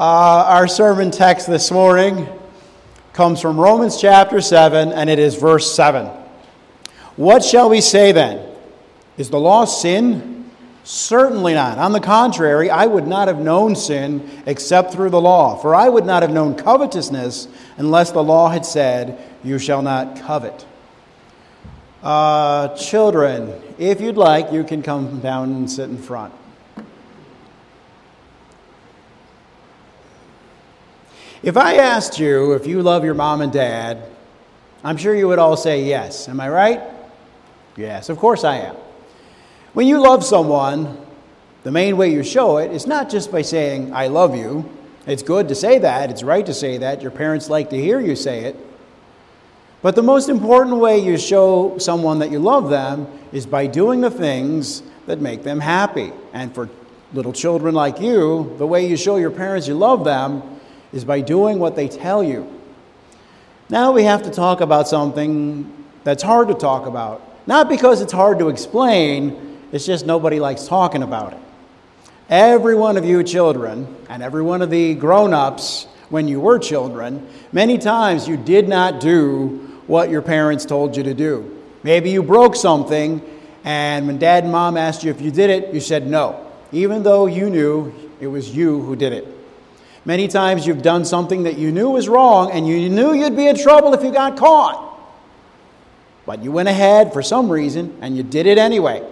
Uh, our sermon text this morning comes from Romans chapter 7, and it is verse 7. What shall we say then? Is the law sin? Certainly not. On the contrary, I would not have known sin except through the law. For I would not have known covetousness unless the law had said, You shall not covet. Uh, children, if you'd like, you can come down and sit in front. If I asked you if you love your mom and dad, I'm sure you would all say yes. Am I right? Yes, of course I am. When you love someone, the main way you show it is not just by saying, I love you. It's good to say that, it's right to say that. Your parents like to hear you say it. But the most important way you show someone that you love them is by doing the things that make them happy. And for little children like you, the way you show your parents you love them is by doing what they tell you. Now we have to talk about something that's hard to talk about. Not because it's hard to explain, it's just nobody likes talking about it. Every one of you children, and every one of the grown ups when you were children, many times you did not do what your parents told you to do. Maybe you broke something, and when dad and mom asked you if you did it, you said no, even though you knew it was you who did it. Many times you've done something that you knew was wrong and you knew you'd be in trouble if you got caught. But you went ahead for some reason and you did it anyway.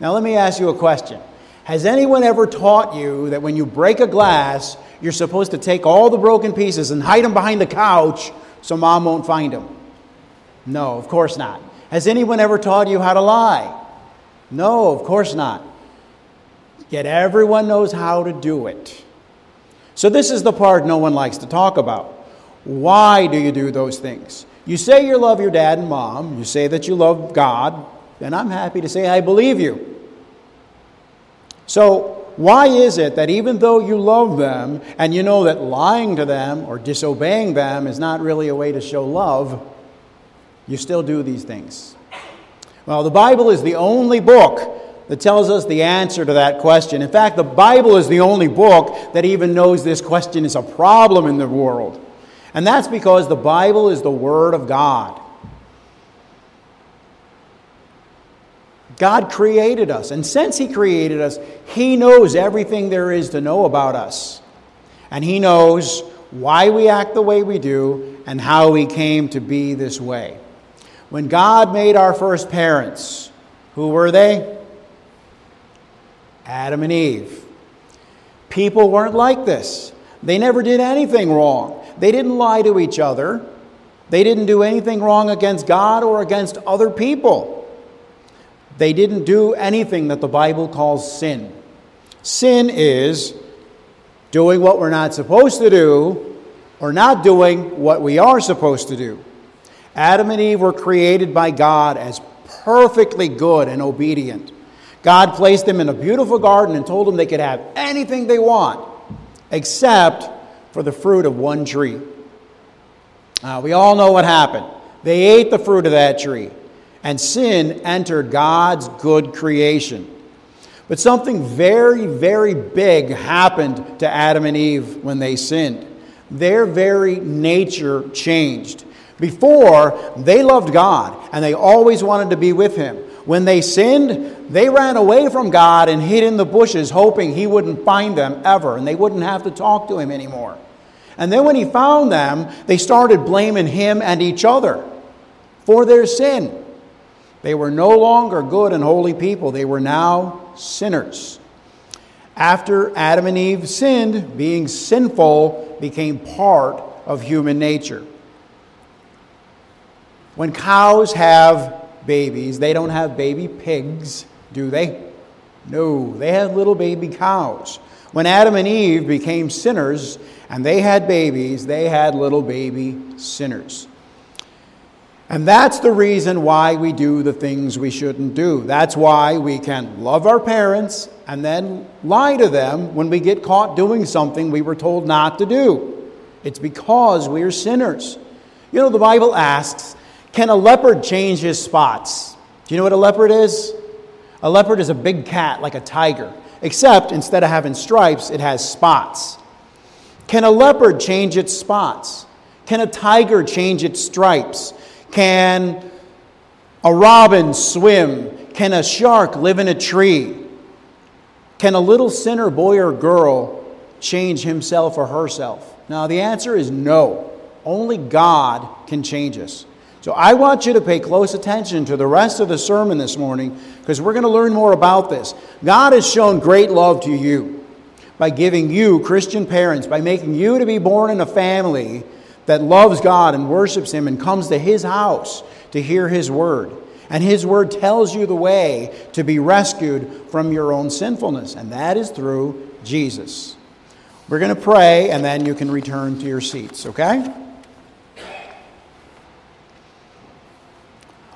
Now, let me ask you a question. Has anyone ever taught you that when you break a glass, you're supposed to take all the broken pieces and hide them behind the couch so mom won't find them? No, of course not. Has anyone ever taught you how to lie? No, of course not. Yet everyone knows how to do it. So, this is the part no one likes to talk about. Why do you do those things? You say you love your dad and mom, you say that you love God, and I'm happy to say I believe you. So, why is it that even though you love them and you know that lying to them or disobeying them is not really a way to show love, you still do these things? Well, the Bible is the only book that tells us the answer to that question. In fact, the Bible is the only book that even knows this question is a problem in the world. And that's because the Bible is the Word of God. God created us, and since He created us, He knows everything there is to know about us. And He knows why we act the way we do and how we came to be this way. When God made our first parents, who were they? Adam and Eve. People weren't like this. They never did anything wrong. They didn't lie to each other. They didn't do anything wrong against God or against other people. They didn't do anything that the Bible calls sin. Sin is doing what we're not supposed to do or not doing what we are supposed to do. Adam and Eve were created by God as perfectly good and obedient. God placed them in a beautiful garden and told them they could have anything they want except for the fruit of one tree. Uh, we all know what happened. They ate the fruit of that tree, and sin entered God's good creation. But something very, very big happened to Adam and Eve when they sinned. Their very nature changed. Before, they loved God and they always wanted to be with Him. When they sinned, they ran away from God and hid in the bushes, hoping He wouldn't find them ever and they wouldn't have to talk to Him anymore. And then when He found them, they started blaming Him and each other for their sin. They were no longer good and holy people, they were now sinners. After Adam and Eve sinned, being sinful became part of human nature. When cows have babies. They don't have baby pigs, do they? No, they had little baby cows. When Adam and Eve became sinners and they had babies, they had little baby sinners. And that's the reason why we do the things we shouldn't do. That's why we can love our parents and then lie to them when we get caught doing something we were told not to do. It's because we are sinners. You know, the Bible asks, can a leopard change his spots? Do you know what a leopard is? A leopard is a big cat like a tiger, except instead of having stripes, it has spots. Can a leopard change its spots? Can a tiger change its stripes? Can a robin swim? Can a shark live in a tree? Can a little sinner, boy or girl, change himself or herself? Now, the answer is no. Only God can change us. So I want you to pay close attention to the rest of the sermon this morning because we're going to learn more about this. God has shown great love to you by giving you, Christian parents, by making you to be born in a family that loves God and worships Him and comes to His house to hear His word. And His word tells you the way to be rescued from your own sinfulness, and that is through Jesus. We're going to pray, and then you can return to your seats, okay?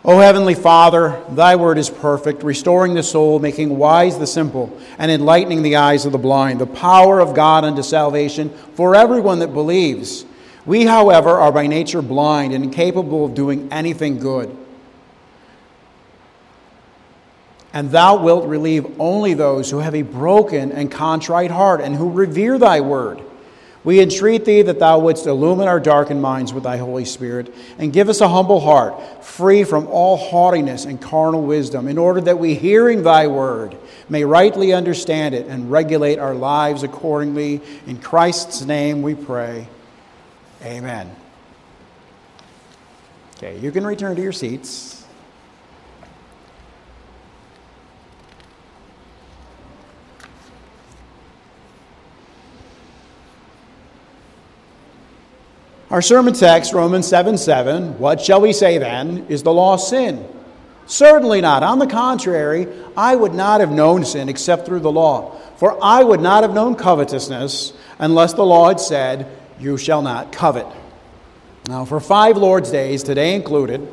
O Heavenly Father, Thy word is perfect, restoring the soul, making wise the simple, and enlightening the eyes of the blind, the power of God unto salvation for everyone that believes. We, however, are by nature blind and incapable of doing anything good. And thou wilt relieve only those who have a broken and contrite heart and who revere thy word. We entreat thee that thou wouldst illumine our darkened minds with thy Holy Spirit, and give us a humble heart, free from all haughtiness and carnal wisdom, in order that we, hearing thy word, may rightly understand it and regulate our lives accordingly. In Christ's name we pray. Amen. Okay, you can return to your seats. Our sermon text, Romans 7 7, what shall we say then? Is the law sin? Certainly not. On the contrary, I would not have known sin except through the law. For I would not have known covetousness unless the law had said, You shall not covet. Now, for five Lord's days, today included,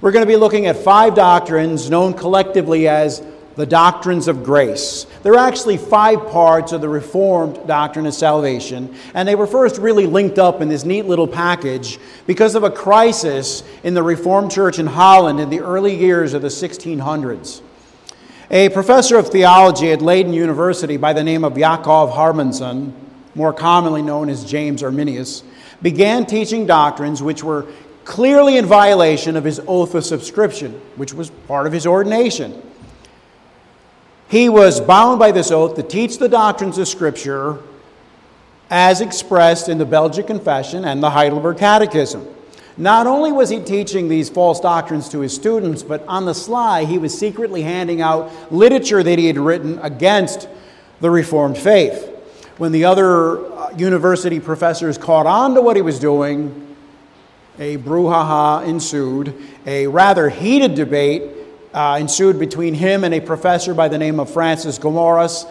we're going to be looking at five doctrines known collectively as the doctrines of grace. There are actually five parts of the Reformed doctrine of salvation, and they were first really linked up in this neat little package because of a crisis in the Reformed Church in Holland in the early years of the 1600s. A professor of theology at Leiden University by the name of Jacob Harmansson, more commonly known as James Arminius, began teaching doctrines which were clearly in violation of his oath of subscription, which was part of his ordination. He was bound by this oath to teach the doctrines of Scripture as expressed in the Belgic Confession and the Heidelberg Catechism. Not only was he teaching these false doctrines to his students, but on the sly, he was secretly handing out literature that he had written against the Reformed faith. When the other uh, university professors caught on to what he was doing, a brouhaha ensued, a rather heated debate uh, ensued between him and a professor by the name of Francis Gomarus.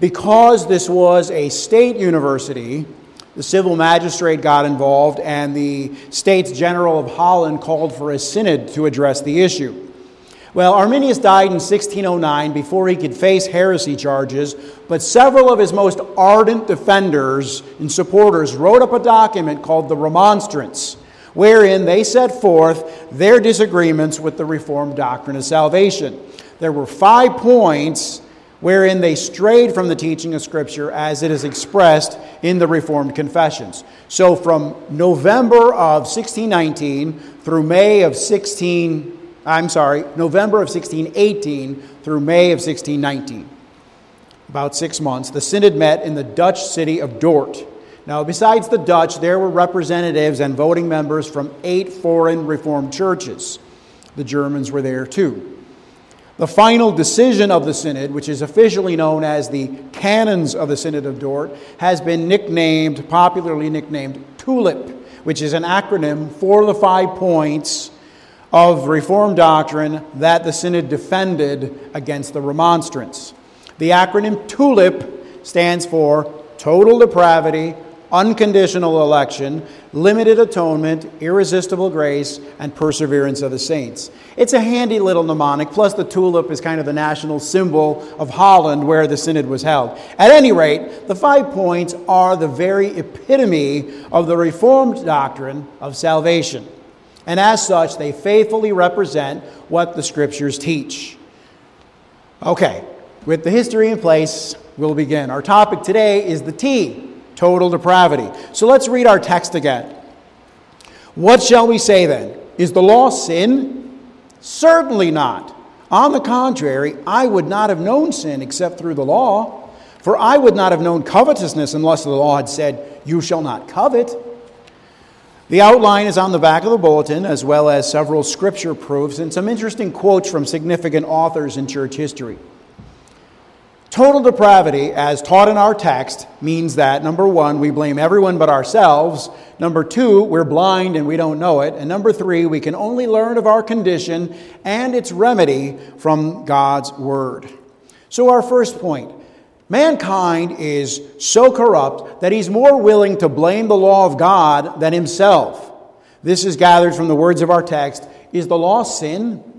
Because this was a state university, the civil magistrate got involved, and the States General of Holland called for a synod to address the issue. Well, Arminius died in 1609 before he could face heresy charges, but several of his most ardent defenders and supporters wrote up a document called the Remonstrance wherein they set forth their disagreements with the Reformed doctrine of salvation. There were five points wherein they strayed from the teaching of Scripture as it is expressed in the Reformed confessions. So from November of 1619 through May of 16, I'm sorry, November of 1618 through May of 1619, about six months, the synod met in the Dutch city of Dort. Now, besides the Dutch, there were representatives and voting members from eight foreign Reformed churches. The Germans were there too. The final decision of the Synod, which is officially known as the Canons of the Synod of Dort, has been nicknamed, popularly nicknamed TULIP, which is an acronym for the five points of Reformed doctrine that the Synod defended against the Remonstrance. The acronym TULIP stands for total depravity, unconditional election, limited atonement, irresistible grace, and perseverance of the saints. It's a handy little mnemonic, plus the tulip is kind of the national symbol of Holland where the synod was held. At any rate, the five points are the very epitome of the Reformed doctrine of salvation. And as such, they faithfully represent what the scriptures teach. Okay, with the history in place, we'll begin. Our topic today is the T total depravity. So let's read our text again. What shall we say then? Is the law sin? Certainly not. On the contrary, I would not have known sin except through the law. For I would not have known covetousness unless the law had said, You shall not covet. The outline is on the back of the bulletin, as well as several scripture proofs and some interesting quotes from significant authors in church history. Total depravity, as taught in our text, means that number one, we blame everyone but ourselves. Number two, we're blind and we don't know it. And number three, we can only learn of our condition and its remedy from God's Word. So, our first point mankind is so corrupt that he's more willing to blame the law of God than himself. This is gathered from the words of our text Is the law sin?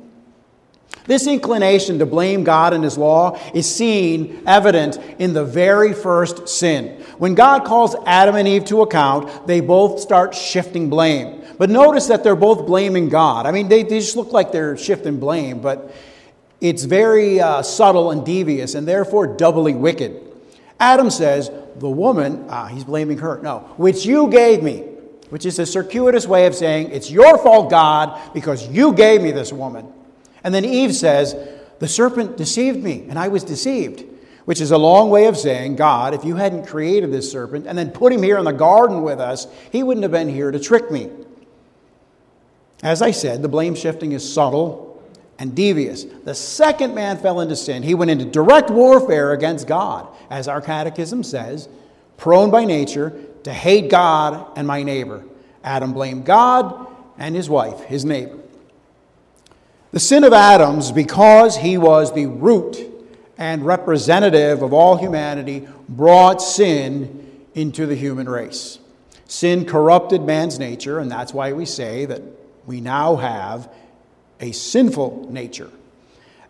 This inclination to blame God and His law is seen evident in the very first sin. When God calls Adam and Eve to account, they both start shifting blame. But notice that they're both blaming God. I mean, they, they just look like they're shifting blame, but it's very uh, subtle and devious and therefore doubly wicked. Adam says, The woman, ah, he's blaming her. No, which you gave me, which is a circuitous way of saying, It's your fault, God, because you gave me this woman. And then Eve says, The serpent deceived me, and I was deceived, which is a long way of saying, God, if you hadn't created this serpent and then put him here in the garden with us, he wouldn't have been here to trick me. As I said, the blame shifting is subtle and devious. The second man fell into sin. He went into direct warfare against God, as our catechism says, prone by nature to hate God and my neighbor. Adam blamed God and his wife, his neighbor. The sin of Adam's, because he was the root and representative of all humanity, brought sin into the human race. Sin corrupted man's nature, and that's why we say that we now have a sinful nature.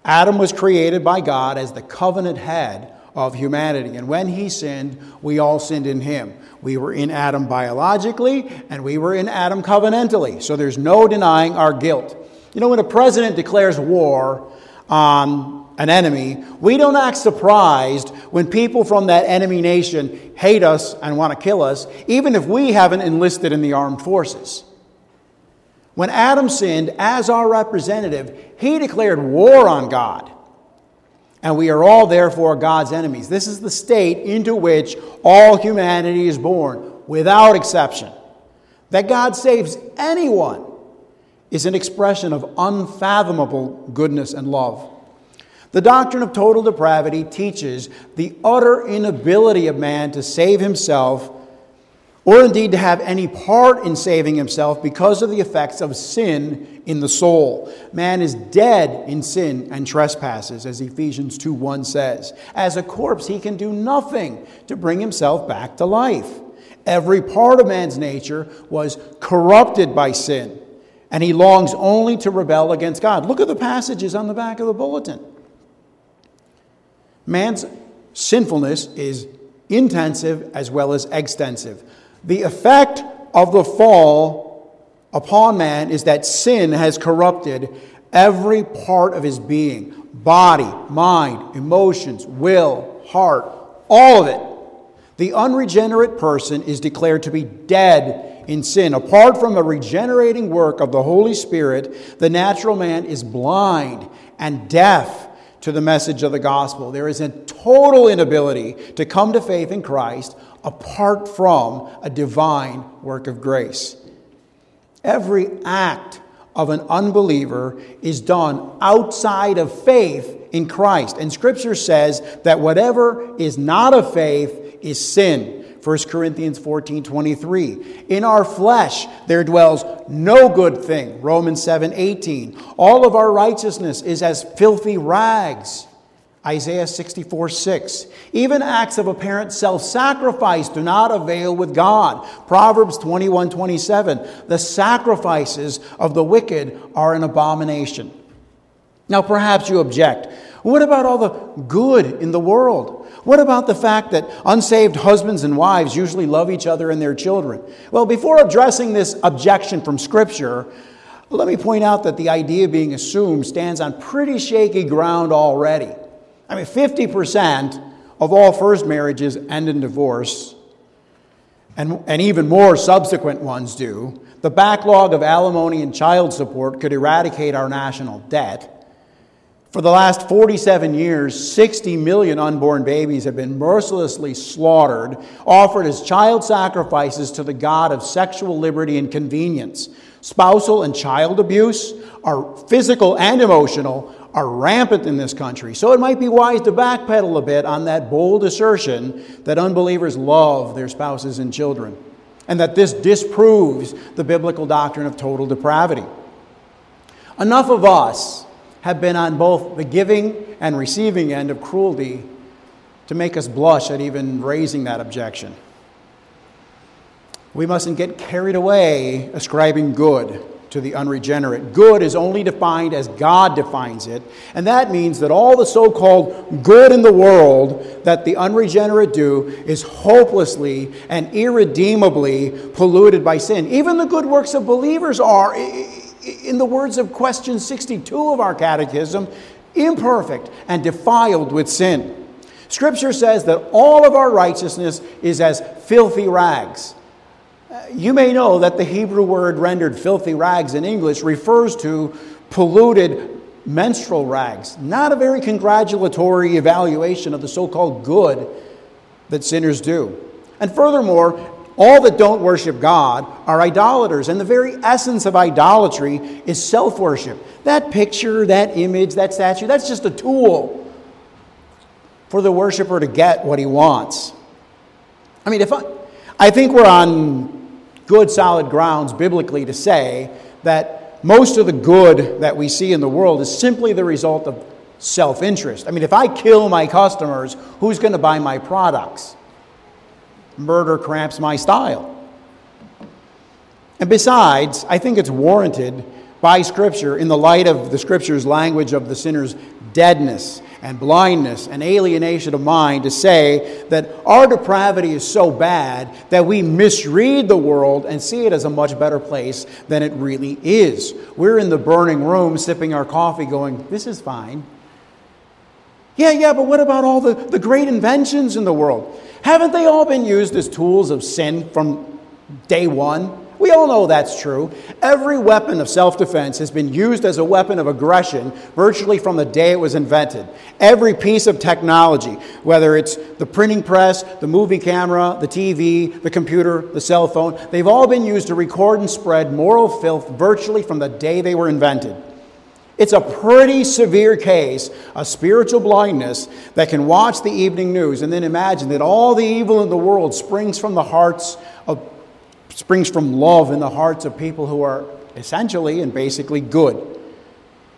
Adam was created by God as the covenant head of humanity. And when he sinned, we all sinned in him. We were in Adam biologically, and we were in Adam covenantally. So there's no denying our guilt. You know, when a president declares war on an enemy, we don't act surprised when people from that enemy nation hate us and want to kill us, even if we haven't enlisted in the armed forces. When Adam sinned as our representative, he declared war on God. And we are all therefore God's enemies. This is the state into which all humanity is born, without exception. That God saves anyone is an expression of unfathomable goodness and love. The doctrine of total depravity teaches the utter inability of man to save himself or indeed to have any part in saving himself because of the effects of sin in the soul. Man is dead in sin and trespasses, as Ephesians 2 1 says. As a corpse, he can do nothing to bring himself back to life. Every part of man's nature was corrupted by sin and he longs only to rebel against God. Look at the passages on the back of the bulletin. Man's sinfulness is intensive as well as extensive. The effect of the fall upon man is that sin has corrupted every part of his being body, mind, emotions, will, heart, all of it. The unregenerate person is declared to be dead in sin. Apart from a regenerating work of the Holy Spirit, the natural man is blind and deaf to the message of the gospel. There is a total inability to come to faith in Christ apart from a divine work of grace. Every act of an unbeliever is done outside of faith in Christ. And Scripture says that whatever is not of faith is sin. 1 Corinthians 14 23. In our flesh there dwells no good thing. Romans 7 18. All of our righteousness is as filthy rags. Isaiah 64 6. Even acts of apparent self sacrifice do not avail with God. Proverbs 21 27. The sacrifices of the wicked are an abomination. Now, perhaps you object. What about all the good in the world? What about the fact that unsaved husbands and wives usually love each other and their children? Well, before addressing this objection from Scripture, let me point out that the idea being assumed stands on pretty shaky ground already. I mean, 50% of all first marriages end in divorce. and, and even more subsequent ones do, the backlog of alimony and child support could eradicate our national debt. For the last 47 years, 60 million unborn babies have been mercilessly slaughtered, offered as child sacrifices to the God of sexual liberty and convenience. Spousal and child abuse are physical and emotional, are rampant in this country. So it might be wise to backpedal a bit on that bold assertion that unbelievers love their spouses and children, and that this disproves the biblical doctrine of total depravity. Enough of us have been on both the giving and receiving end of cruelty to make us blush at even raising that objection. We mustn't get carried away ascribing good to the unregenerate. Good is only defined as God defines it, and that means that all the so called good in the world that the unregenerate do is hopelessly and irredeemably polluted by sin. Even the good works of believers are, in the words of question 62 of our catechism, imperfect and defiled with sin. Scripture says that all of our righteousness is as filthy rags. Uh, you may know that the Hebrew word rendered filthy rags in English refers to polluted menstrual rags. Not a very congratulatory evaluation of the so called good that sinners do. And furthermore, all that don't worship God are idolaters, and the very essence of idolatry is self worship. That picture, that image, that statue, that's just a tool for the worshiper to get what he wants. I mean, if I, I think we're on good, solid grounds biblically to say that most of the good that we see in the world is simply the result of self interest. I mean, if I kill my customers, who's going to buy my products? Murder cramps my style. And besides, I think it's warranted by Scripture in the light of the Scripture's language of the sinner's deadness and blindness and alienation of mind to say that our depravity is so bad that we misread the world and see it as a much better place than it really is. We're in the burning room sipping our coffee going, This is fine. Yeah, yeah, but what about all the, the great inventions in the world? Haven't they all been used as tools of sin from day one? We all know that's true. Every weapon of self defense has been used as a weapon of aggression virtually from the day it was invented. Every piece of technology, whether it's the printing press, the movie camera, the TV, the computer, the cell phone, they've all been used to record and spread moral filth virtually from the day they were invented. It's a pretty severe case of spiritual blindness that can watch the evening news and then imagine that all the evil in the world springs from the hearts of springs from love in the hearts of people who are essentially and basically good.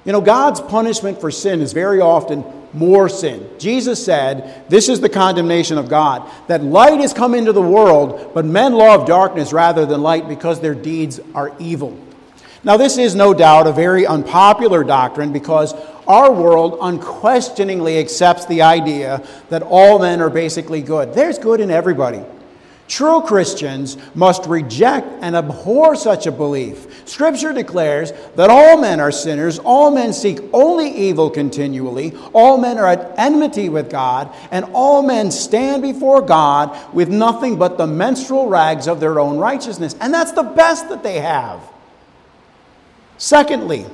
You know, God's punishment for sin is very often more sin. Jesus said, This is the condemnation of God, that light has come into the world, but men love darkness rather than light because their deeds are evil. Now, this is no doubt a very unpopular doctrine because our world unquestioningly accepts the idea that all men are basically good. There's good in everybody. True Christians must reject and abhor such a belief. Scripture declares that all men are sinners, all men seek only evil continually, all men are at enmity with God, and all men stand before God with nothing but the menstrual rags of their own righteousness. And that's the best that they have. Secondly,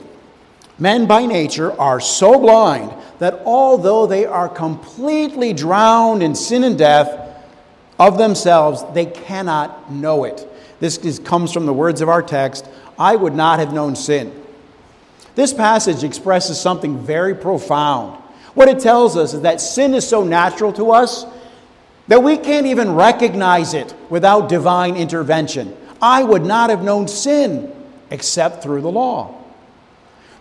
men by nature are so blind that although they are completely drowned in sin and death, of themselves, they cannot know it. This is, comes from the words of our text I would not have known sin. This passage expresses something very profound. What it tells us is that sin is so natural to us that we can't even recognize it without divine intervention. I would not have known sin except through the law.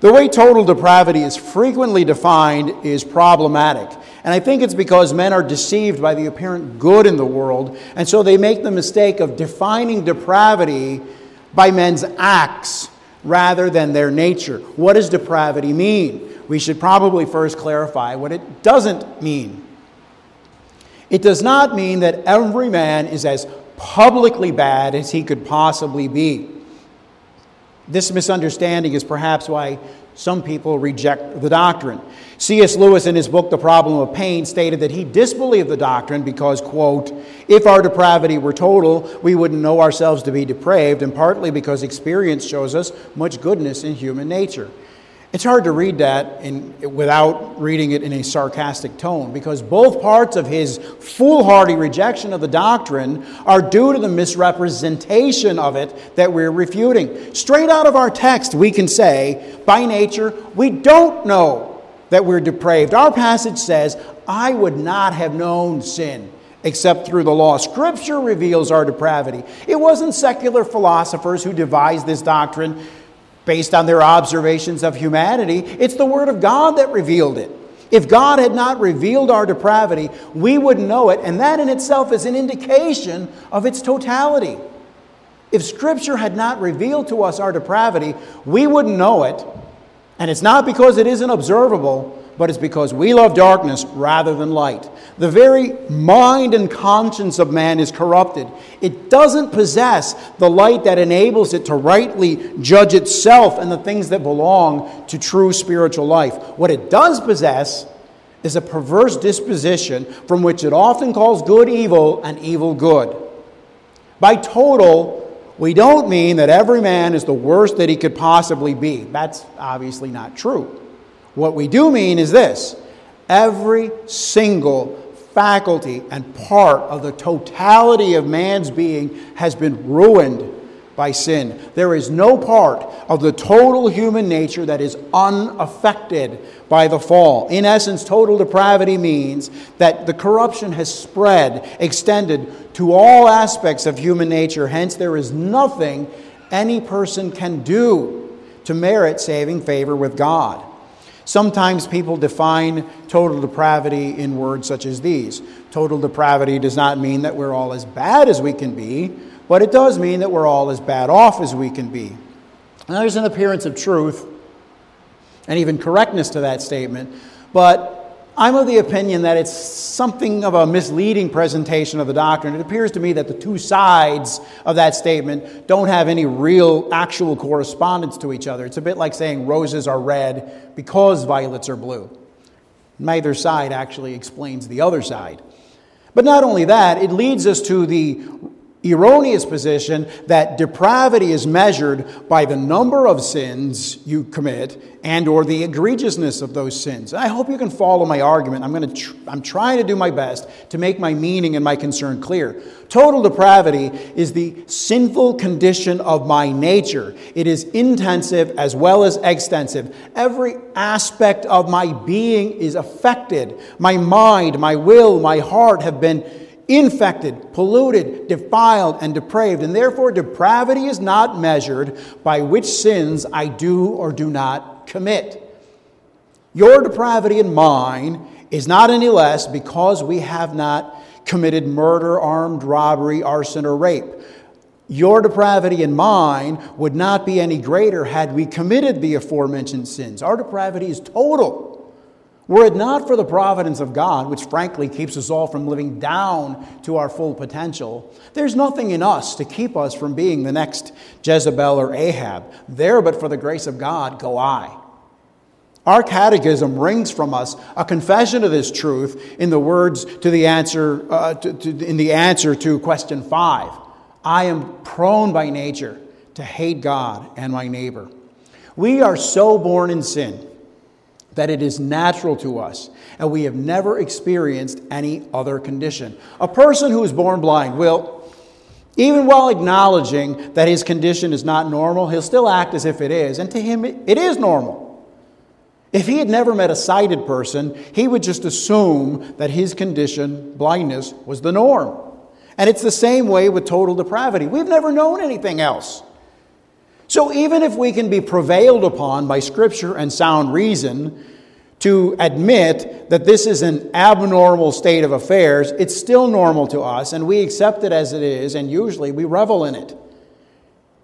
The way total depravity is frequently defined is problematic. And I think it's because men are deceived by the apparent good in the world, and so they make the mistake of defining depravity by men's acts rather than their nature. What does depravity mean? We should probably first clarify what it doesn't mean. It does not mean that every man is as publicly bad as he could possibly be. This misunderstanding is perhaps why Some people reject the doctrine. C.S. Lewis, in his book, The Problem of Pain, stated that he disbelieved the doctrine because, quote, if our depravity were total, we wouldn't know ourselves to be depraved, and partly because experience shows us much goodness in human nature. It's hard to read that in, without reading it in a sarcastic tone because both parts of his foolhardy rejection of the doctrine are due to the misrepresentation of it that we're refuting. Straight out of our text, we can say, by nature, we don't know that we're depraved. Our passage says, I would not have known sin except through the law. Scripture reveals our depravity. It wasn't secular philosophers who devised this doctrine based on their observations of humanity. It's the Word of God that revealed it. If God had not revealed our depravity, we wouldn't know it, and that in itself is an indication of its totality. If Scripture had not revealed to us our depravity, we wouldn't know it, and it's not because it isn't observable, but it's because we love darkness rather than light. The very mind and conscience of man is corrupted. It doesn't possess the light that enables it to rightly judge itself and the things that belong to true spiritual life. What it does possess is a perverse disposition from which it often calls good evil and evil good. By total, we don't mean that every man is the worst that he could possibly be. That's obviously not true. What we do mean is this every single faculty and part of the totality of man's being has been ruined by sin. There is no part of the total human nature that is unaffected by the fall. In essence, total depravity means that the corruption has spread, extended to all aspects of human nature. Hence, there is nothing any person can do to merit saving favor with God. Sometimes people define total depravity in words such as these. Total depravity does not mean that we're all as bad as we can be, but it does mean that we're all as bad off as we can be. Now, there's an appearance of truth and even correctness to that statement, but I'm of the opinion that it's something of a misleading presentation of the doctrine. It appears to me that the two sides of that statement don't have any real, actual correspondence to each other. It's a bit like saying roses are red because violets are blue. Neither side actually explains the other side. But not only that, it leads us to the erroneous position that depravity is measured by the number of sins you commit and or the egregiousness of those sins. I hope you can follow my argument. I'm going to tr- I'm trying to do my best to make my meaning and my concern clear. Total depravity is the sinful condition of my nature. It is intensive as well as extensive. Every aspect of my being is affected. My mind, my will, my heart have been infected, polluted, defiled, and depraved. And therefore, depravity is not measured by which sins I do or do not commit. Your depravity and mine is not any less because we have not committed murder, armed robbery, arson, or rape. Your depravity and mine would not be any greater had we committed the aforementioned sins. Our depravity is total. Were it not for the providence of God, which frankly keeps us all from living down to our full potential, there's nothing in us to keep us from being the next Jezebel or Ahab. There, but for the grace of God, go I. Our catechism wrings from us a confession of this truth in the words to the answer, uh, to, to, in the answer to question five. I am prone by nature to hate God and my neighbor. We are so born in sin that it is natural to us, and we have never experienced any other condition. A person who is born blind will, even while acknowledging that his condition is not normal, he'll still act as if it is, and to him it is normal. If he had never met a sighted person, he would just assume that his condition, blindness, was the norm. And it's the same way with total depravity. We've never known anything else. So even if we can be prevailed upon by Scripture and sound reason to admit that this is an abnormal state of affairs, it's still normal to us, and we accept it as it is, and usually we revel in it.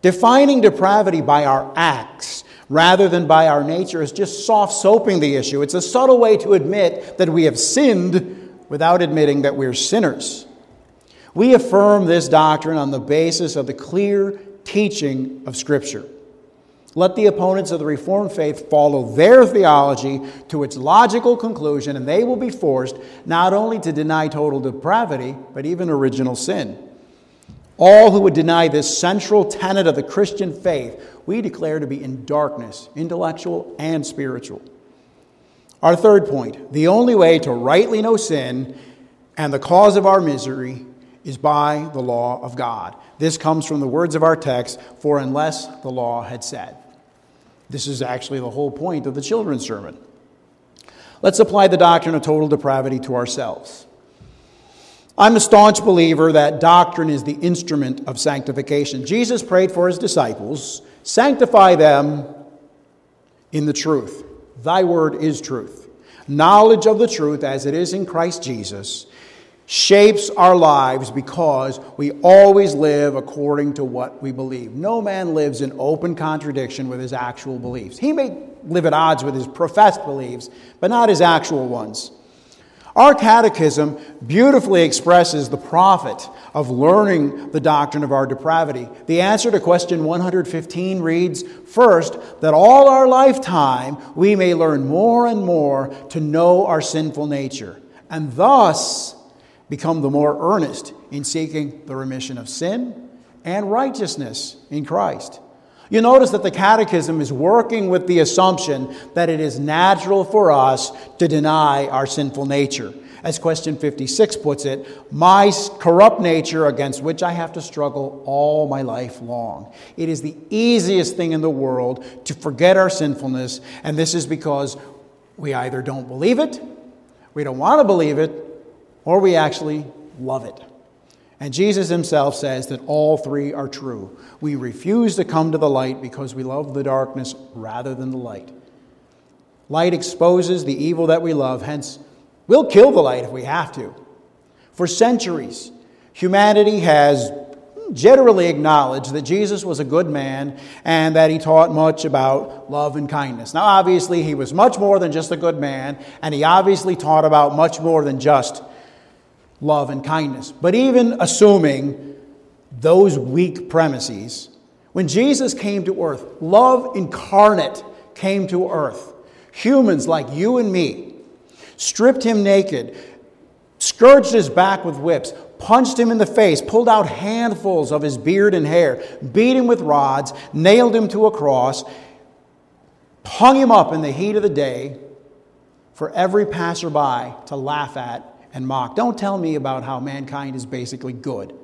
Defining depravity by our acts rather than by our nature is just soft soaping the issue. It's a subtle way to admit that we have sinned without admitting that we're sinners. We affirm this doctrine on the basis of the clear teaching of Scripture. Let the opponents of the Reformed faith follow their theology to its logical conclusion, and they will be forced not only to deny total depravity, but even original sin. All who would deny this central tenet of the Christian faith, we declare to be in darkness, intellectual and spiritual. Our third point the only way to rightly know sin and the cause of our misery is by the law of God. This comes from the words of our text, for unless the law had said. This is actually the whole point of the children's sermon. Let's apply the doctrine of total depravity to ourselves. I'm a staunch believer that doctrine is the instrument of sanctification. Jesus prayed for his disciples sanctify them in the truth. Thy word is truth. Knowledge of the truth as it is in Christ Jesus shapes our lives because we always live according to what we believe. No man lives in open contradiction with his actual beliefs. He may live at odds with his professed beliefs, but not his actual ones. Our catechism beautifully expresses the profit of learning the doctrine of our depravity. The answer to question 115 reads First, that all our lifetime we may learn more and more to know our sinful nature, and thus become the more earnest in seeking the remission of sin and righteousness in Christ. You notice that the Catechism is working with the assumption that it is natural for us to deny our sinful nature. As question 56 puts it, my corrupt nature against which I have to struggle all my life long. It is the easiest thing in the world to forget our sinfulness, and this is because we either don't believe it, we don't want to believe it, or we actually love it. And Jesus himself says that all three are true. We refuse to come to the light because we love the darkness rather than the light. Light exposes the evil that we love, hence, we'll kill the light if we have to. For centuries, humanity has generally acknowledged that Jesus was a good man and that he taught much about love and kindness. Now, obviously, he was much more than just a good man, and he obviously taught about much more than just love, and kindness. But even assuming those weak premises, when Jesus came to earth, love incarnate came to earth. Humans like you and me stripped him naked, scourged his back with whips, punched him in the face, pulled out handfuls of his beard and hair, beat him with rods, nailed him to a cross, hung him up in the heat of the day for every passerby to laugh at and mock. Don't tell me about how mankind is basically good.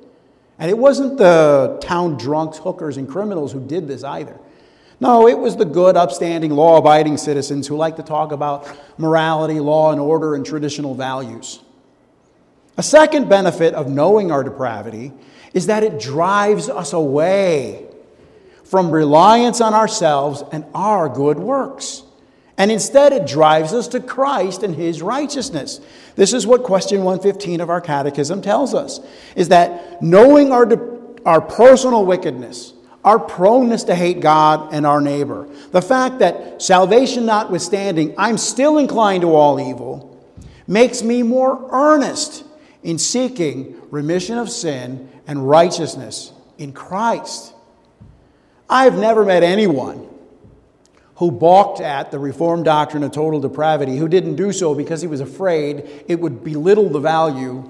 And it wasn't the town drunks, hookers, and criminals who did this either. No, it was the good, upstanding, law abiding citizens who like to talk about morality, law and order, and traditional values. A second benefit of knowing our depravity is that it drives us away from reliance on ourselves and our good works. And instead, it drives us to Christ and his righteousness. This is what question 115 of our catechism tells us is that knowing our, our personal wickedness, our proneness to hate God and our neighbor, the fact that salvation notwithstanding, I'm still inclined to all evil, makes me more earnest in seeking remission of sin and righteousness in Christ. I've never met anyone who balked at the Reformed doctrine of total depravity, who didn't do so because he was afraid it would belittle the value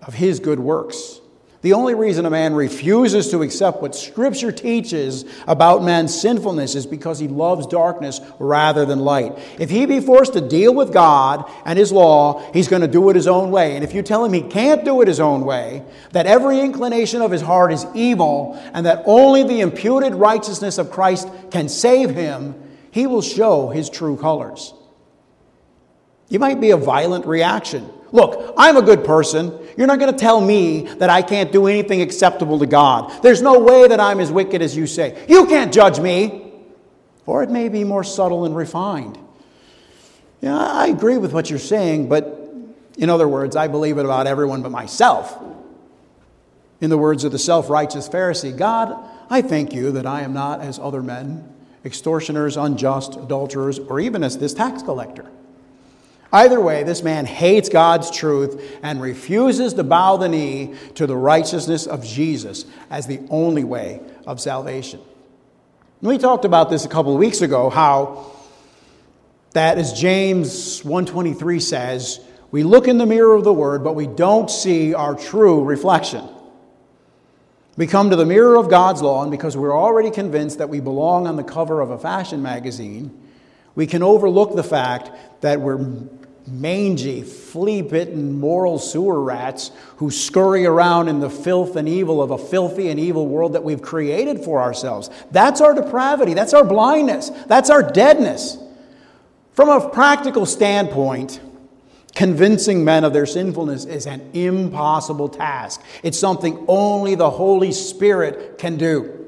of his good works. The only reason a man refuses to accept what Scripture teaches about man's sinfulness is because he loves darkness rather than light. If he be forced to deal with God and His law, he's going to do it his own way. And if you tell him he can't do it his own way, that every inclination of his heart is evil, and that only the imputed righteousness of Christ can save him, he will show his true colors. You might be a violent reaction. Look, I'm a good person. You're not going to tell me that I can't do anything acceptable to God. There's no way that I'm as wicked as you say. You can't judge me. Or it may be more subtle and refined. Yeah, I agree with what you're saying, but in other words, I believe it about everyone but myself. In the words of the self righteous Pharisee, God, I thank you that I am not as other men, extortioners, unjust, adulterers, or even as this tax collector. Either way, this man hates God's truth and refuses to bow the knee to the righteousness of Jesus as the only way of salvation. We talked about this a couple of weeks ago how that as James 123 says, we look in the mirror of the word but we don't see our true reflection. We come to the mirror of God's law and because we're already convinced that we belong on the cover of a fashion magazine, we can overlook the fact that we're mangy, flea bitten moral sewer rats who scurry around in the filth and evil of a filthy and evil world that we've created for ourselves. That's our depravity. That's our blindness. That's our deadness. From a practical standpoint, convincing men of their sinfulness is an impossible task. It's something only the Holy Spirit can do.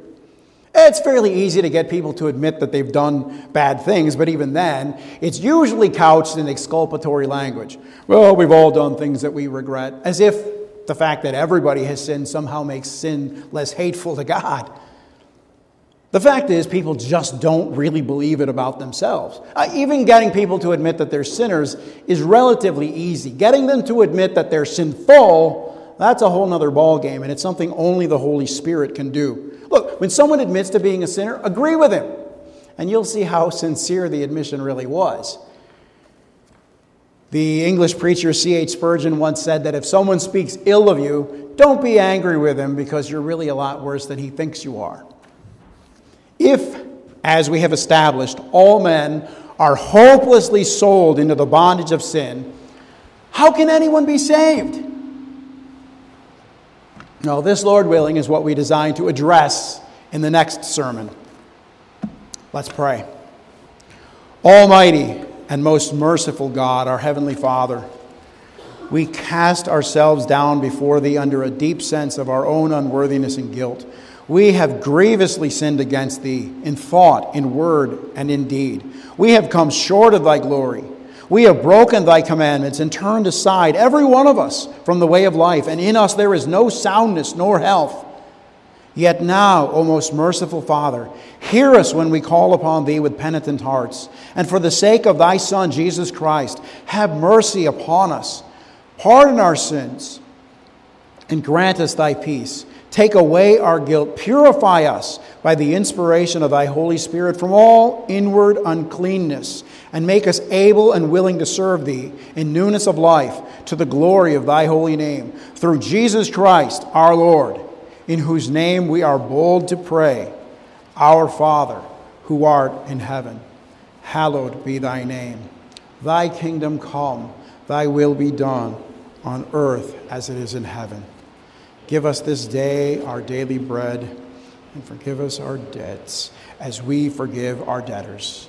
It's fairly easy to get people to admit that they've done bad things, but even then, it's usually couched in exculpatory language. Well, we've all done things that we regret, as if the fact that everybody has sinned somehow makes sin less hateful to God. The fact is, people just don't really believe it about themselves. Uh, even getting people to admit that they're sinners is relatively easy. Getting them to admit that they're sinful, that's a whole other ballgame, and it's something only the Holy Spirit can do. Look, when someone admits to being a sinner, agree with him, and you'll see how sincere the admission really was. The English preacher C.H. Spurgeon once said that if someone speaks ill of you, don't be angry with him because you're really a lot worse than he thinks you are. If, as we have established, all men are hopelessly sold into the bondage of sin, how can anyone be saved? Now, this, Lord willing, is what we design to address in the next sermon. Let's pray. Almighty and most merciful God, our Heavenly Father, we cast ourselves down before Thee under a deep sense of our own unworthiness and guilt. We have grievously sinned against Thee in thought, in word, and in deed. We have come short of Thy glory. We have broken thy commandments and turned aside, every one of us, from the way of life, and in us there is no soundness nor health. Yet now, O most merciful Father, hear us when we call upon thee with penitent hearts. And for the sake of thy Son, Jesus Christ, have mercy upon us. Pardon our sins and grant us thy peace. Take away our guilt. Purify us by the inspiration of thy Holy Spirit from all inward uncleanness and make us able and willing to serve thee in newness of life to the glory of thy holy name. Through Jesus Christ our Lord, in whose name we are bold to pray, Our Father, who art in heaven, hallowed be thy name. Thy kingdom come, thy will be done on earth as it is in heaven. Give us this day our daily bread, and forgive us our debts as we forgive our debtors